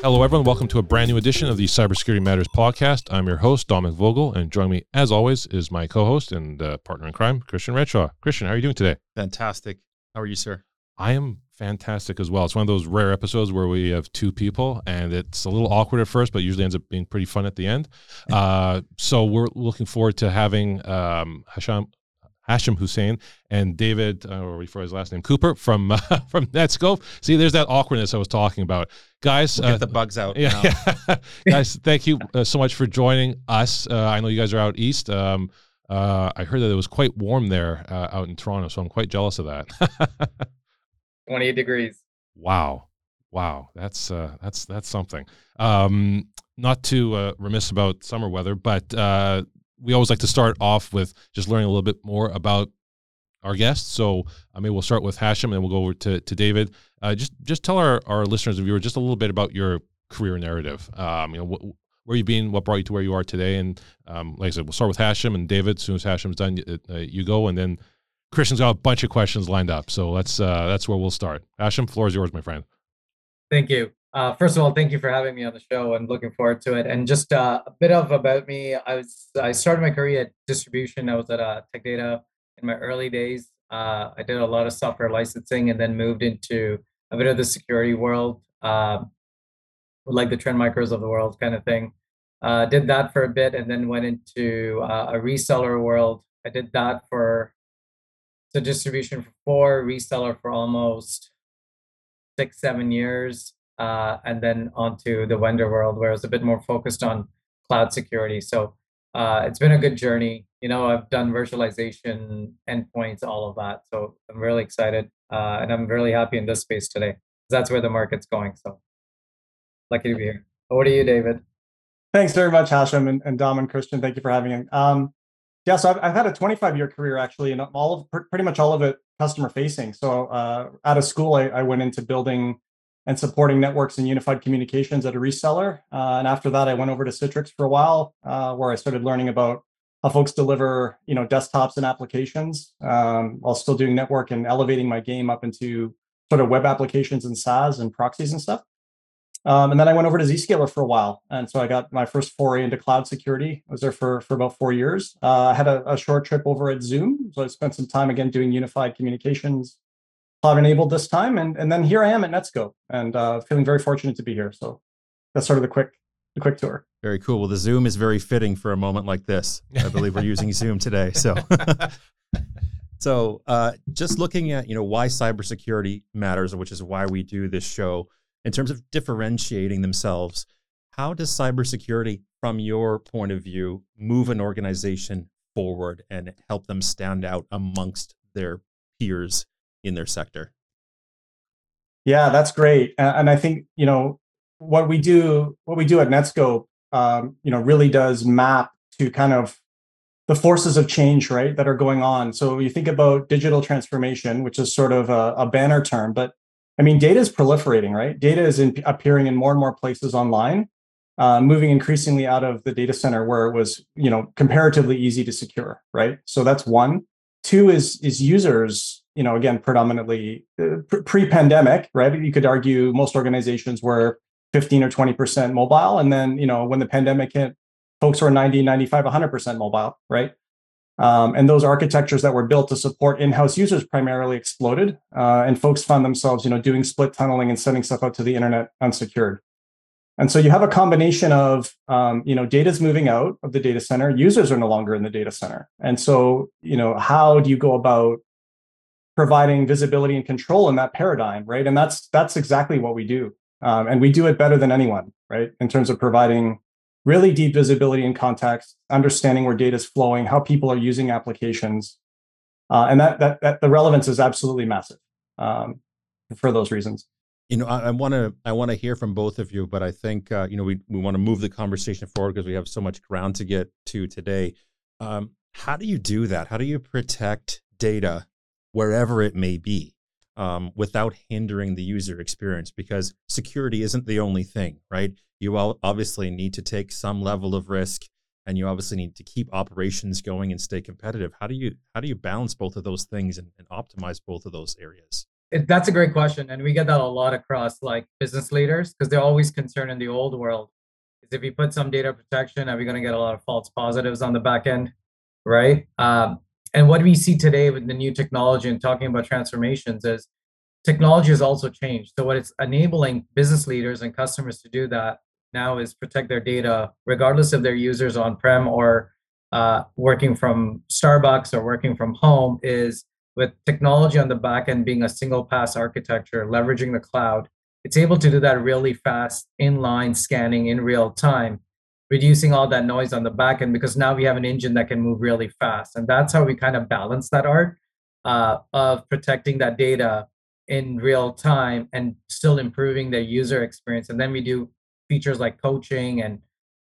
Hello, everyone. Welcome to a brand new edition of the Cybersecurity Matters podcast. I'm your host, Dominic Vogel, and joining me, as always, is my co host and uh, partner in crime, Christian Redshaw. Christian, how are you doing today? Fantastic. How are you, sir? I am fantastic as well. It's one of those rare episodes where we have two people, and it's a little awkward at first, but usually ends up being pretty fun at the end. Uh, so we're looking forward to having um, Hasham Hashim Hussein and David, uh, or for his last name, Cooper from uh, from Netskope. See, there's that awkwardness I was talking about, guys. We'll get uh, the bugs out. Yeah, yeah. guys. Thank you uh, so much for joining us. Uh, I know you guys are out east. Um, uh, I heard that it was quite warm there out in Toronto, so I'm quite jealous of that. 28 degrees. Wow, wow, that's that's that's something. Um, not too remiss about summer weather, but we always like to start off with just learning a little bit more about our guests. So I mean, we'll start with Hashim, and we'll go over to, to David. Uh, just just tell our, our listeners and viewers just a little bit about your career narrative. Um, you know, wh- where you've been, what brought you to where you are today, and um, like I said, we'll start with Hashim and David. As soon as Hashim's done, uh, you go, and then Christian's got a bunch of questions lined up. So let's uh, that's where we'll start. Hashim, floor is yours, my friend. Thank you. Uh, first of all, thank you for having me on the show and looking forward to it. And just uh, a bit of about me, I was I started my career at distribution. I was at uh, Tech Data in my early days. Uh, I did a lot of software licensing and then moved into a bit of the security world, uh, like the Trend Micros of the world kind of thing. Uh, did that for a bit and then went into uh, a reseller world. I did that for the distribution for four, reseller for almost six, seven years uh, and then onto the vendor world where I was a bit more focused on cloud security. So uh, it's been a good journey. You know, I've done virtualization, endpoints, all of that. So I'm really excited, uh, and I'm really happy in this space today. That's where the market's going. So lucky to be here. Over to you, David. Thanks very much, Hashim and, and Dom and Christian. Thank you for having me. Um, yeah, so I've, I've had a 25 year career actually, and all of pretty much all of it customer facing. So uh, out of school, I, I went into building and supporting networks and unified communications at a reseller. Uh, and after that, I went over to Citrix for a while, uh, where I started learning about how folks deliver, you know, desktops and applications, um, while still doing network and elevating my game up into sort of web applications and SaaS and proxies and stuff. Um, and then I went over to Zscaler for a while, and so I got my first foray into cloud security. I was there for for about four years. Uh, I had a, a short trip over at Zoom, so I spent some time again doing unified communications cloud enabled this time. And, and then here I am at Netskope and uh, feeling very fortunate to be here. So that's sort of the quick the quick tour. Very cool. Well, the Zoom is very fitting for a moment like this. I believe we're using Zoom today. So so uh, just looking at you know why cybersecurity matters, which is why we do this show, in terms of differentiating themselves, how does cybersecurity, from your point of view, move an organization forward and help them stand out amongst their peers in their sector. Yeah, that's great. And I think, you know, what we do, what we do at Netskope, um, you know, really does map to kind of the forces of change, right, that are going on. So you think about digital transformation, which is sort of a, a banner term, but I mean, data is proliferating, right? Data is in, appearing in more and more places online, uh, moving increasingly out of the data center where it was, you know, comparatively easy to secure, right? So that's one. Two is is users you know, again, predominantly uh, pre-pandemic, right? You could argue most organizations were 15 or 20% mobile. And then, you know, when the pandemic hit, folks were 90, 95, 100% mobile, right? Um, and those architectures that were built to support in-house users primarily exploded, uh, and folks found themselves, you know, doing split tunneling and sending stuff out to the internet unsecured. And so you have a combination of, um, you know, data's moving out of the data center, users are no longer in the data center, and so, you know, how do you go about providing visibility and control in that paradigm, right? And that's that's exactly what we do, um, and we do it better than anyone, right? In terms of providing really deep visibility and context, understanding where data is flowing, how people are using applications, uh, and that, that that the relevance is absolutely massive um, for those reasons. You know, I want to I want to hear from both of you, but I think uh, you know we we want to move the conversation forward because we have so much ground to get to today. Um, how do you do that? How do you protect data wherever it may be um, without hindering the user experience because security isn't the only thing, right? You obviously need to take some level of risk and you obviously need to keep operations going and stay competitive. How do you how do you balance both of those things and, and optimize both of those areas? that's a great question, and we get that a lot across like business leaders because they're always concerned in the old world is if you put some data protection, are we going to get a lot of false positives on the back end, right? Um, and what we see today with the new technology and talking about transformations is technology has also changed. So what it's enabling business leaders and customers to do that now is protect their data, regardless of their users on-prem or uh, working from Starbucks or working from home, is with technology on the back end being a single pass architecture, leveraging the cloud, it's able to do that really fast inline scanning in real time, reducing all that noise on the back end because now we have an engine that can move really fast. And that's how we kind of balance that art uh, of protecting that data in real time and still improving the user experience. And then we do features like coaching and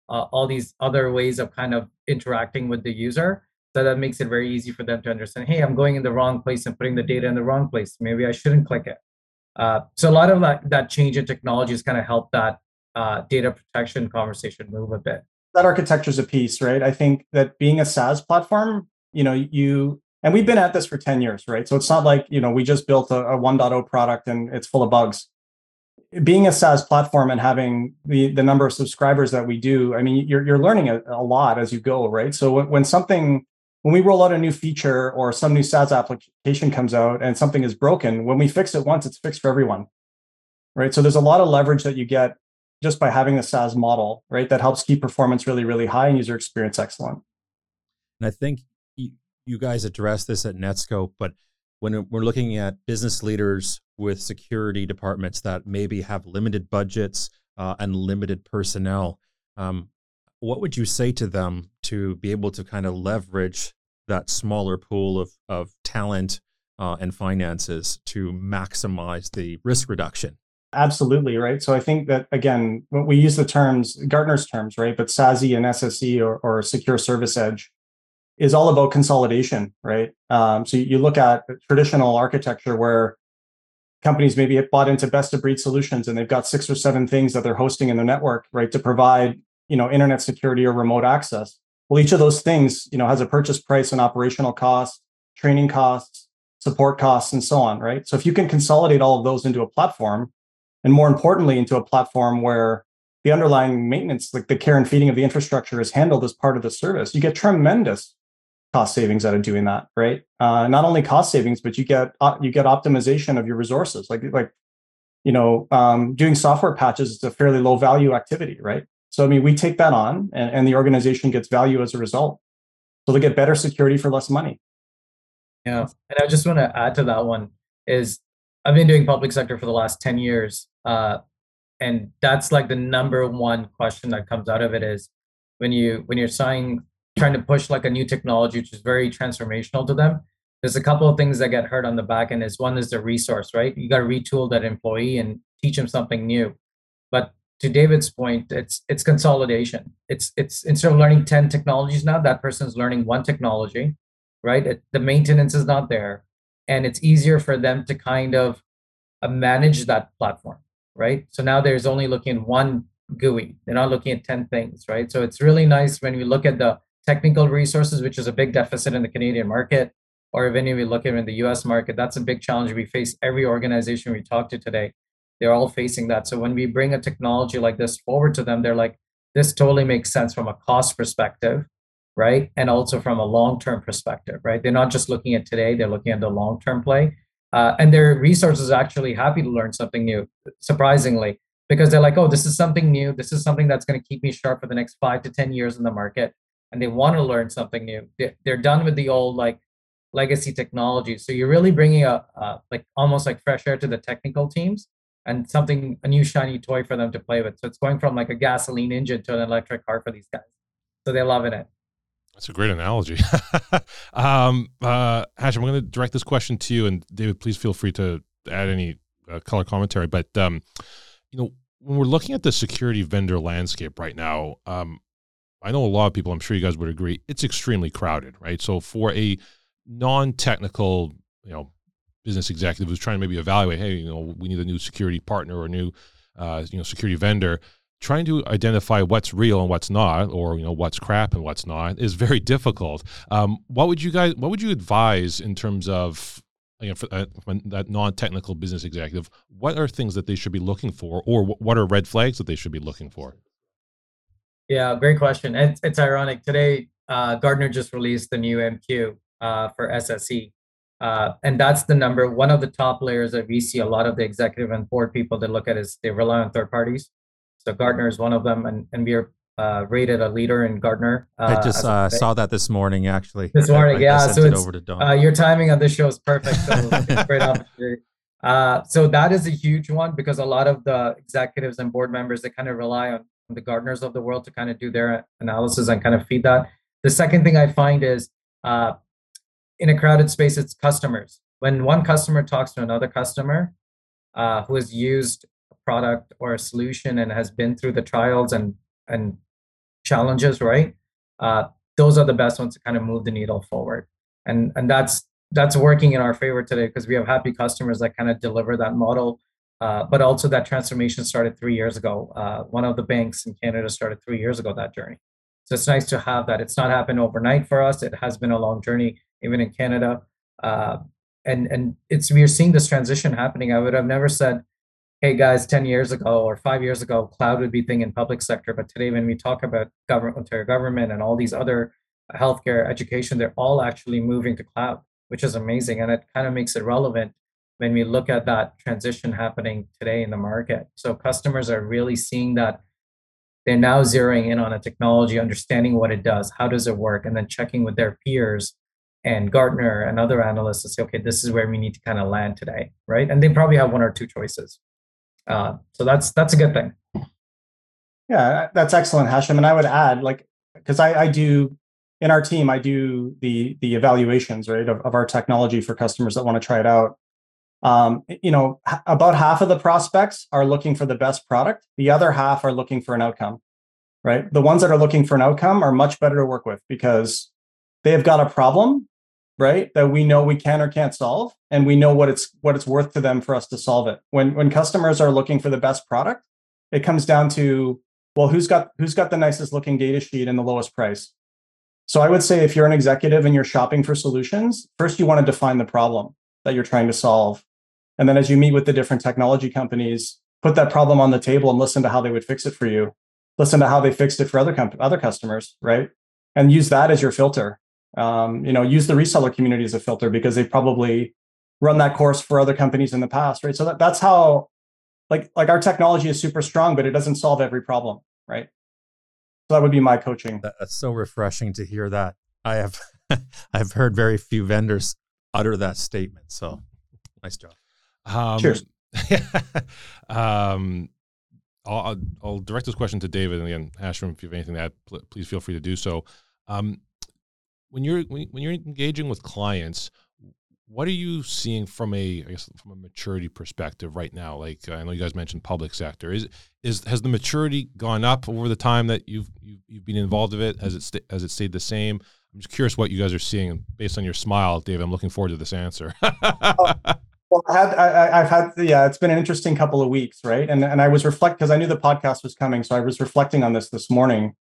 uh, all these other ways of kind of interacting with the user so that makes it very easy for them to understand, hey, I'm going in the wrong place and putting the data in the wrong place. Maybe I shouldn't click it. Uh, so a lot of that, that change in technology has kind of helped that uh, data protection conversation move a bit. That architecture is a piece, right? I think that being a SaaS platform, you know, you and we've been at this for 10 years, right? So it's not like, you know, we just built a, a 1.0 product and it's full of bugs. Being a SaaS platform and having the, the number of subscribers that we do, I mean, you're, you're learning a, a lot as you go, right? So when something when we roll out a new feature or some new SaaS application comes out and something is broken, when we fix it once, it's fixed for everyone. Right. So there's a lot of leverage that you get just by having a SaaS model, right? That helps keep performance really, really high and user experience excellent. And I think you guys address this at Netskope, but when we're looking at business leaders with security departments that maybe have limited budgets uh, and limited personnel, um, what would you say to them to be able to kind of leverage that smaller pool of, of talent uh, and finances to maximize the risk reduction? Absolutely, right. So I think that again, we use the terms, Gartner's terms, right? But SASE and SSE or, or Secure Service Edge is all about consolidation, right? Um, so you look at traditional architecture where companies maybe have bought into best of breed solutions and they've got six or seven things that they're hosting in their network, right, to provide you know internet security or remote access well each of those things you know has a purchase price and operational cost training costs support costs and so on right so if you can consolidate all of those into a platform and more importantly into a platform where the underlying maintenance like the care and feeding of the infrastructure is handled as part of the service you get tremendous cost savings out of doing that right uh, not only cost savings but you get uh, you get optimization of your resources like like you know um, doing software patches is a fairly low value activity right so, I mean, we take that on and, and the organization gets value as a result. So they get better security for less money. Yeah. And I just want to add to that one is I've been doing public sector for the last 10 years. Uh, and that's like the number one question that comes out of it is when you when you're signing trying to push like a new technology which is very transformational to them there's a couple of things that get hurt on the back end is one is the resource right you got to retool that employee and teach them something new but to David's point, it's it's consolidation. It's it's instead of learning 10 technologies now, that person's learning one technology, right? It, the maintenance is not there. And it's easier for them to kind of uh, manage that platform, right? So now there's only looking at one GUI. They're not looking at 10 things, right? So it's really nice when we look at the technical resources, which is a big deficit in the Canadian market, or if we look at in the US market, that's a big challenge we face every organization we talk to today they're all facing that. So when we bring a technology like this forward to them, they're like, this totally makes sense from a cost perspective, right? And also from a long term perspective, right? They're not just looking at today, they're looking at the long term play. Uh, and their resources are actually happy to learn something new, surprisingly, because they're like, oh, this is something new. This is something that's going to keep me sharp for the next five to 10 years in the market. And they want to learn something new. They're done with the old, like, legacy technology. So you're really bringing a, uh, like almost like fresh air to the technical teams and something a new shiny toy for them to play with. So it's going from like a gasoline engine to an electric car for these guys. So they're loving it. That's a great analogy. um, uh, Hash, I'm going to direct this question to you, and David, please feel free to add any uh, color commentary. But um, you know, when we're looking at the security vendor landscape right now, um, I know a lot of people. I'm sure you guys would agree. It's extremely crowded, right? So for a non-technical, you know, business executive who's trying to maybe evaluate, hey, you know, we need a new security partner or a new, uh, you know, security vendor. Trying to identify what's real and what's not, or you know, what's crap and what's not, is very difficult. Um, what would you guys? What would you advise in terms of you know, for, uh, that non-technical business executive, what are things that they should be looking for, or what are red flags that they should be looking for? Yeah, great question. It's, it's ironic today. Uh, Gartner just released the new MQ uh, for SSE, uh, and that's the number one of the top layers that we see a lot of the executive and board people that look at is they rely on third parties. So Gartner is one of them, and, and we are uh, rated a leader in Gartner. Uh, I just uh, saw that this morning, actually. This morning, I, I yeah. So it's, it uh, your timing on this show is perfect. So great opportunity. Uh, so that is a huge one because a lot of the executives and board members they kind of rely on the Gartners of the world to kind of do their analysis and kind of feed that. The second thing I find is uh, in a crowded space, it's customers. When one customer talks to another customer uh, who has used product or a solution and has been through the trials and and challenges, right? Uh, those are the best ones to kind of move the needle forward. And and that's that's working in our favor today because we have happy customers that kind of deliver that model. Uh, but also that transformation started three years ago. Uh, one of the banks in Canada started three years ago that journey. So it's nice to have that. It's not happened overnight for us. It has been a long journey, even in Canada. Uh, and and it's we are seeing this transition happening. I would have never said hey guys, 10 years ago or five years ago, cloud would be thing in public sector. But today, when we talk about government, government and all these other healthcare, education, they're all actually moving to cloud, which is amazing. And it kind of makes it relevant when we look at that transition happening today in the market. So customers are really seeing that they're now zeroing in on a technology, understanding what it does, how does it work, and then checking with their peers and Gartner and other analysts to say, okay, this is where we need to kind of land today, right? And they probably have one or two choices. Uh, so that's that's a good thing. Yeah, that's excellent, Hashim. And I would add, like, because I, I do in our team, I do the the evaluations, right, of, of our technology for customers that want to try it out. Um, you know, about half of the prospects are looking for the best product. The other half are looking for an outcome, right? The ones that are looking for an outcome are much better to work with because they have got a problem right? That we know we can or can't solve and we know what it's what it's worth to them for us to solve it. When when customers are looking for the best product it comes down to well who's got who's got the nicest looking data sheet and the lowest price? So i would say if you're an executive and you're shopping for solutions first you want to define the problem that you're trying to solve. And then as you meet with the different technology companies put that problem on the table and listen to how they would fix it for you. Listen to how they fixed it for other comp- other customers right? And use that as your filter um, you know use the reseller community as a filter because they probably run that course for other companies in the past right? So that, that's how like like our technology is super strong but it doesn't solve every problem right? So that would be my coaching. That's so refreshing to hear that. I have i've heard very few vendors utter that statement so nice job. Um, cheers. um, I'll, I'll, direct this question to David, and again, Hashim, if you have anything to add, please feel free to do so. Um, when you're when you're engaging with clients what are you seeing from a I guess from a maturity perspective right now? Like I know you guys mentioned public sector. Is is has the maturity gone up over the time that you've you've, you've been involved of it? Has it st- has it stayed the same? I'm just curious what you guys are seeing based on your smile David I'm looking forward to this answer. Oh, well I, have had yeah it's been an interesting couple of weeks right? And and I was reflect because I knew the podcast was coming so I was reflecting on this this morning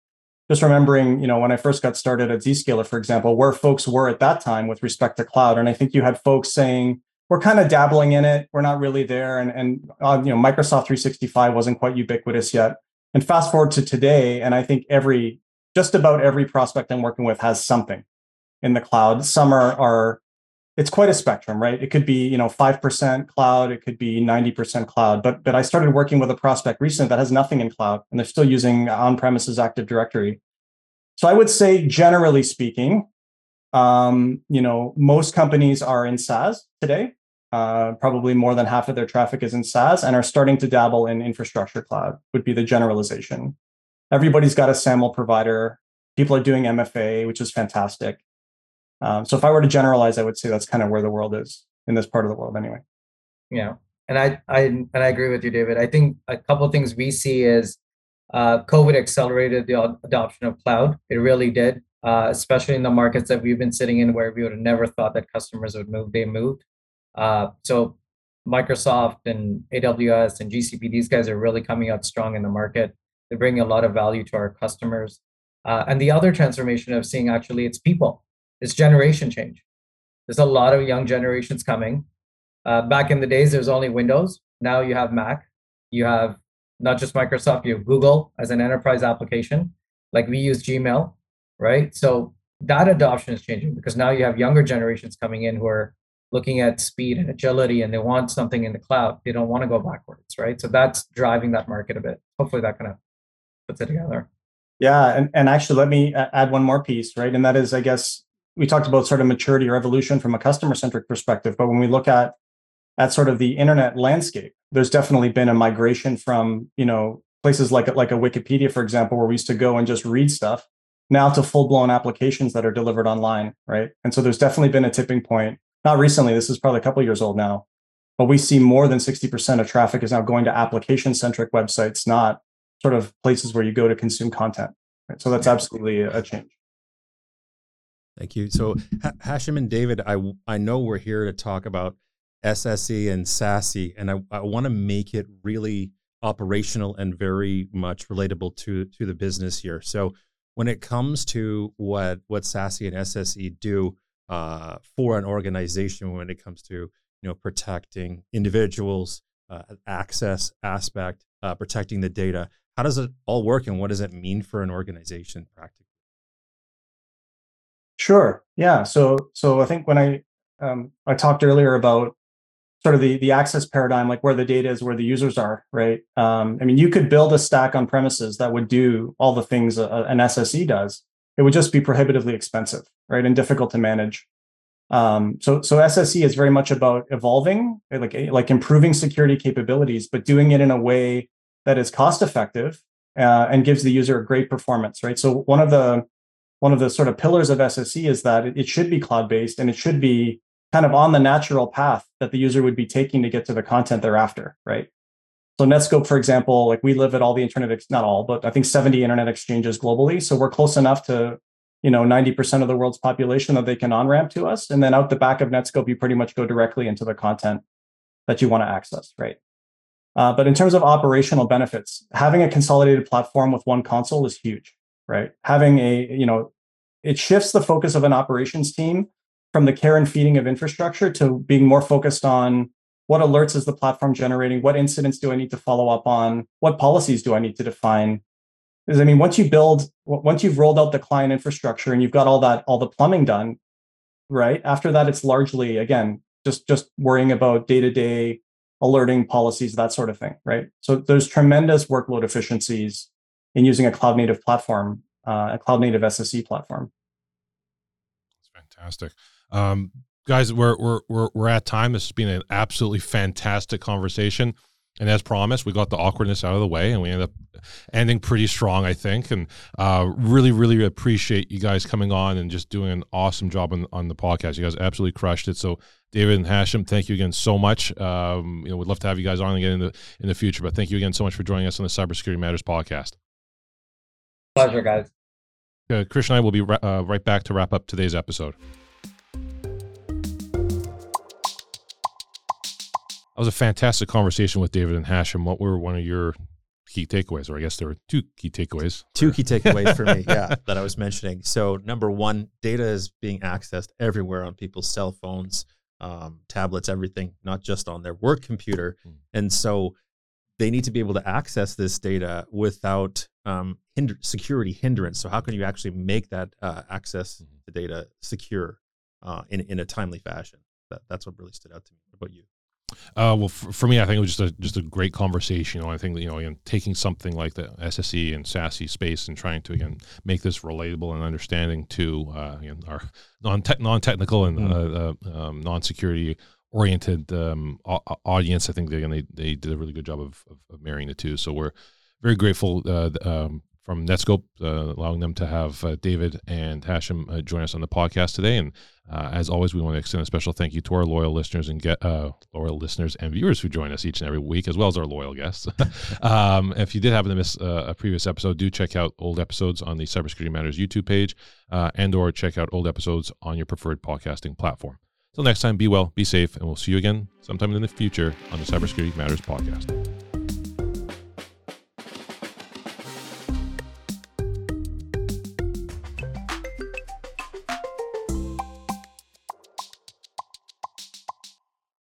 just remembering, you know, when I first got started at Zscaler, for example, where folks were at that time with respect to cloud. And I think you had folks saying, we're kind of dabbling in it. We're not really there. And, and uh, you know, Microsoft 365 wasn't quite ubiquitous yet. And fast forward to today, and I think every, just about every prospect I'm working with has something in the cloud. Some are, are it's quite a spectrum, right? It could be, you know, 5% cloud, it could be 90% cloud. But but I started working with a prospect recently that has nothing in cloud and they're still using on-premises Active Directory. So I would say generally speaking, um, you know, most companies are in SaaS today. Uh, probably more than half of their traffic is in SaaS and are starting to dabble in infrastructure cloud, would be the generalization. Everybody's got a SAML provider. People are doing MFA, which is fantastic. Um, so if I were to generalize, I would say that's kind of where the world is in this part of the world, anyway. Yeah, and I I and I agree with you, David. I think a couple of things we see is uh, COVID accelerated the adoption of cloud. It really did, uh, especially in the markets that we've been sitting in, where we would have never thought that customers would move. They moved. Uh, so Microsoft and AWS and GCP, these guys are really coming out strong in the market. They're bringing a lot of value to our customers. Uh, and the other transformation of seeing actually it's people it's generation change. There's a lot of young generations coming. Uh, back in the days, there's only Windows. Now you have Mac. You have not just Microsoft, you have Google as an enterprise application. Like we use Gmail, right? So that adoption is changing because now you have younger generations coming in who are looking at speed and agility and they want something in the cloud. They don't want to go backwards, right? So that's driving that market a bit. Hopefully that kind of puts it together. Yeah, and, and actually let me add one more piece, right? And that is, I guess, we talked about sort of maturity or evolution from a customer centric perspective, but when we look at at sort of the internet landscape, there's definitely been a migration from you know places like like a Wikipedia, for example, where we used to go and just read stuff, now to full blown applications that are delivered online, right? And so there's definitely been a tipping point. Not recently, this is probably a couple years old now, but we see more than 60% of traffic is now going to application centric websites, not sort of places where you go to consume content. Right? So that's absolutely a change. Thank you. So ha- Hashim and David, I I know we're here to talk about SSE and SASE, and I, I want to make it really operational and very much relatable to to the business here. So when it comes to what what SASE and SSE do uh, for an organization, when it comes to you know protecting individuals, uh, access aspect, uh, protecting the data, how does it all work, and what does it mean for an organization practically? Sure. Yeah. So so I think when I um, I talked earlier about sort of the the access paradigm, like where the data is, where the users are, right? Um, I mean, you could build a stack on premises that would do all the things a, an SSE does. It would just be prohibitively expensive, right, and difficult to manage. Um, so so SSE is very much about evolving, like like improving security capabilities, but doing it in a way that is cost effective uh, and gives the user a great performance, right? So one of the one of the sort of pillars of SSE is that it should be cloud based and it should be kind of on the natural path that the user would be taking to get to the content they're after, right? So Netskope, for example, like we live at all the internet, not all, but I think 70 internet exchanges globally. So we're close enough to, you know, 90% of the world's population that they can on-ramp to us. And then out the back of Netskope, you pretty much go directly into the content that you want to access, right? Uh, but in terms of operational benefits, having a consolidated platform with one console is huge, right? Having a, you know, it shifts the focus of an operations team from the care and feeding of infrastructure to being more focused on what alerts is the platform generating what incidents do i need to follow up on what policies do i need to define. Because i mean once you build once you've rolled out the client infrastructure and you've got all that all the plumbing done right after that it's largely again just just worrying about day-to-day alerting policies that sort of thing right? So there's tremendous workload efficiencies in using a cloud native platform uh, a cloud native sse platform that's fantastic um, guys, we're, we're, we're, we're at time. This has been an absolutely fantastic conversation. And as promised, we got the awkwardness out of the way and we ended up ending pretty strong, I think. And uh, really, really appreciate you guys coming on and just doing an awesome job on, on the podcast. You guys absolutely crushed it. So, David and Hashim, thank you again so much. Um, you know, we'd love to have you guys on again in the in the future. But thank you again so much for joining us on the Cybersecurity Matters podcast. Pleasure, guys. Uh, Chris and I will be ra- uh, right back to wrap up today's episode. That was a fantastic conversation with David and Hashim. What were one of your key takeaways, or I guess there were two key takeaways. Two key takeaways for me, yeah, that I was mentioning. So, number one, data is being accessed everywhere on people's cell phones, um, tablets, everything, not just on their work computer. Mm. And so, they need to be able to access this data without um, hinder- security hindrance. So, how can you actually make that uh, access mm-hmm. to data secure uh, in in a timely fashion? That, that's what really stood out to me. What about you? Uh, well, for, for, me, I think it was just a just a great conversation. You know, I think you know, again, taking something like the SSE and SASE space and trying to again make this relatable and understanding to uh, again, our non non technical and mm. uh, um, non security oriented um, audience. I think they, again they they did a really good job of, of, of marrying the two. So we're very grateful uh, um, from Netskope, uh, allowing them to have uh, David and Hashim uh, join us on the podcast today. And uh, as always, we want to extend a special thank you to our loyal listeners and get uh, loyal listeners and viewers who join us each and every week, as well as our loyal guests. um, if you did happen to miss a previous episode, do check out old episodes on the Cybersecurity Matters YouTube page, and or check out old episodes on your preferred podcasting platform. Till next time, be well, be safe, and we'll see you again sometime in the future on the Cybersecurity Matters podcast.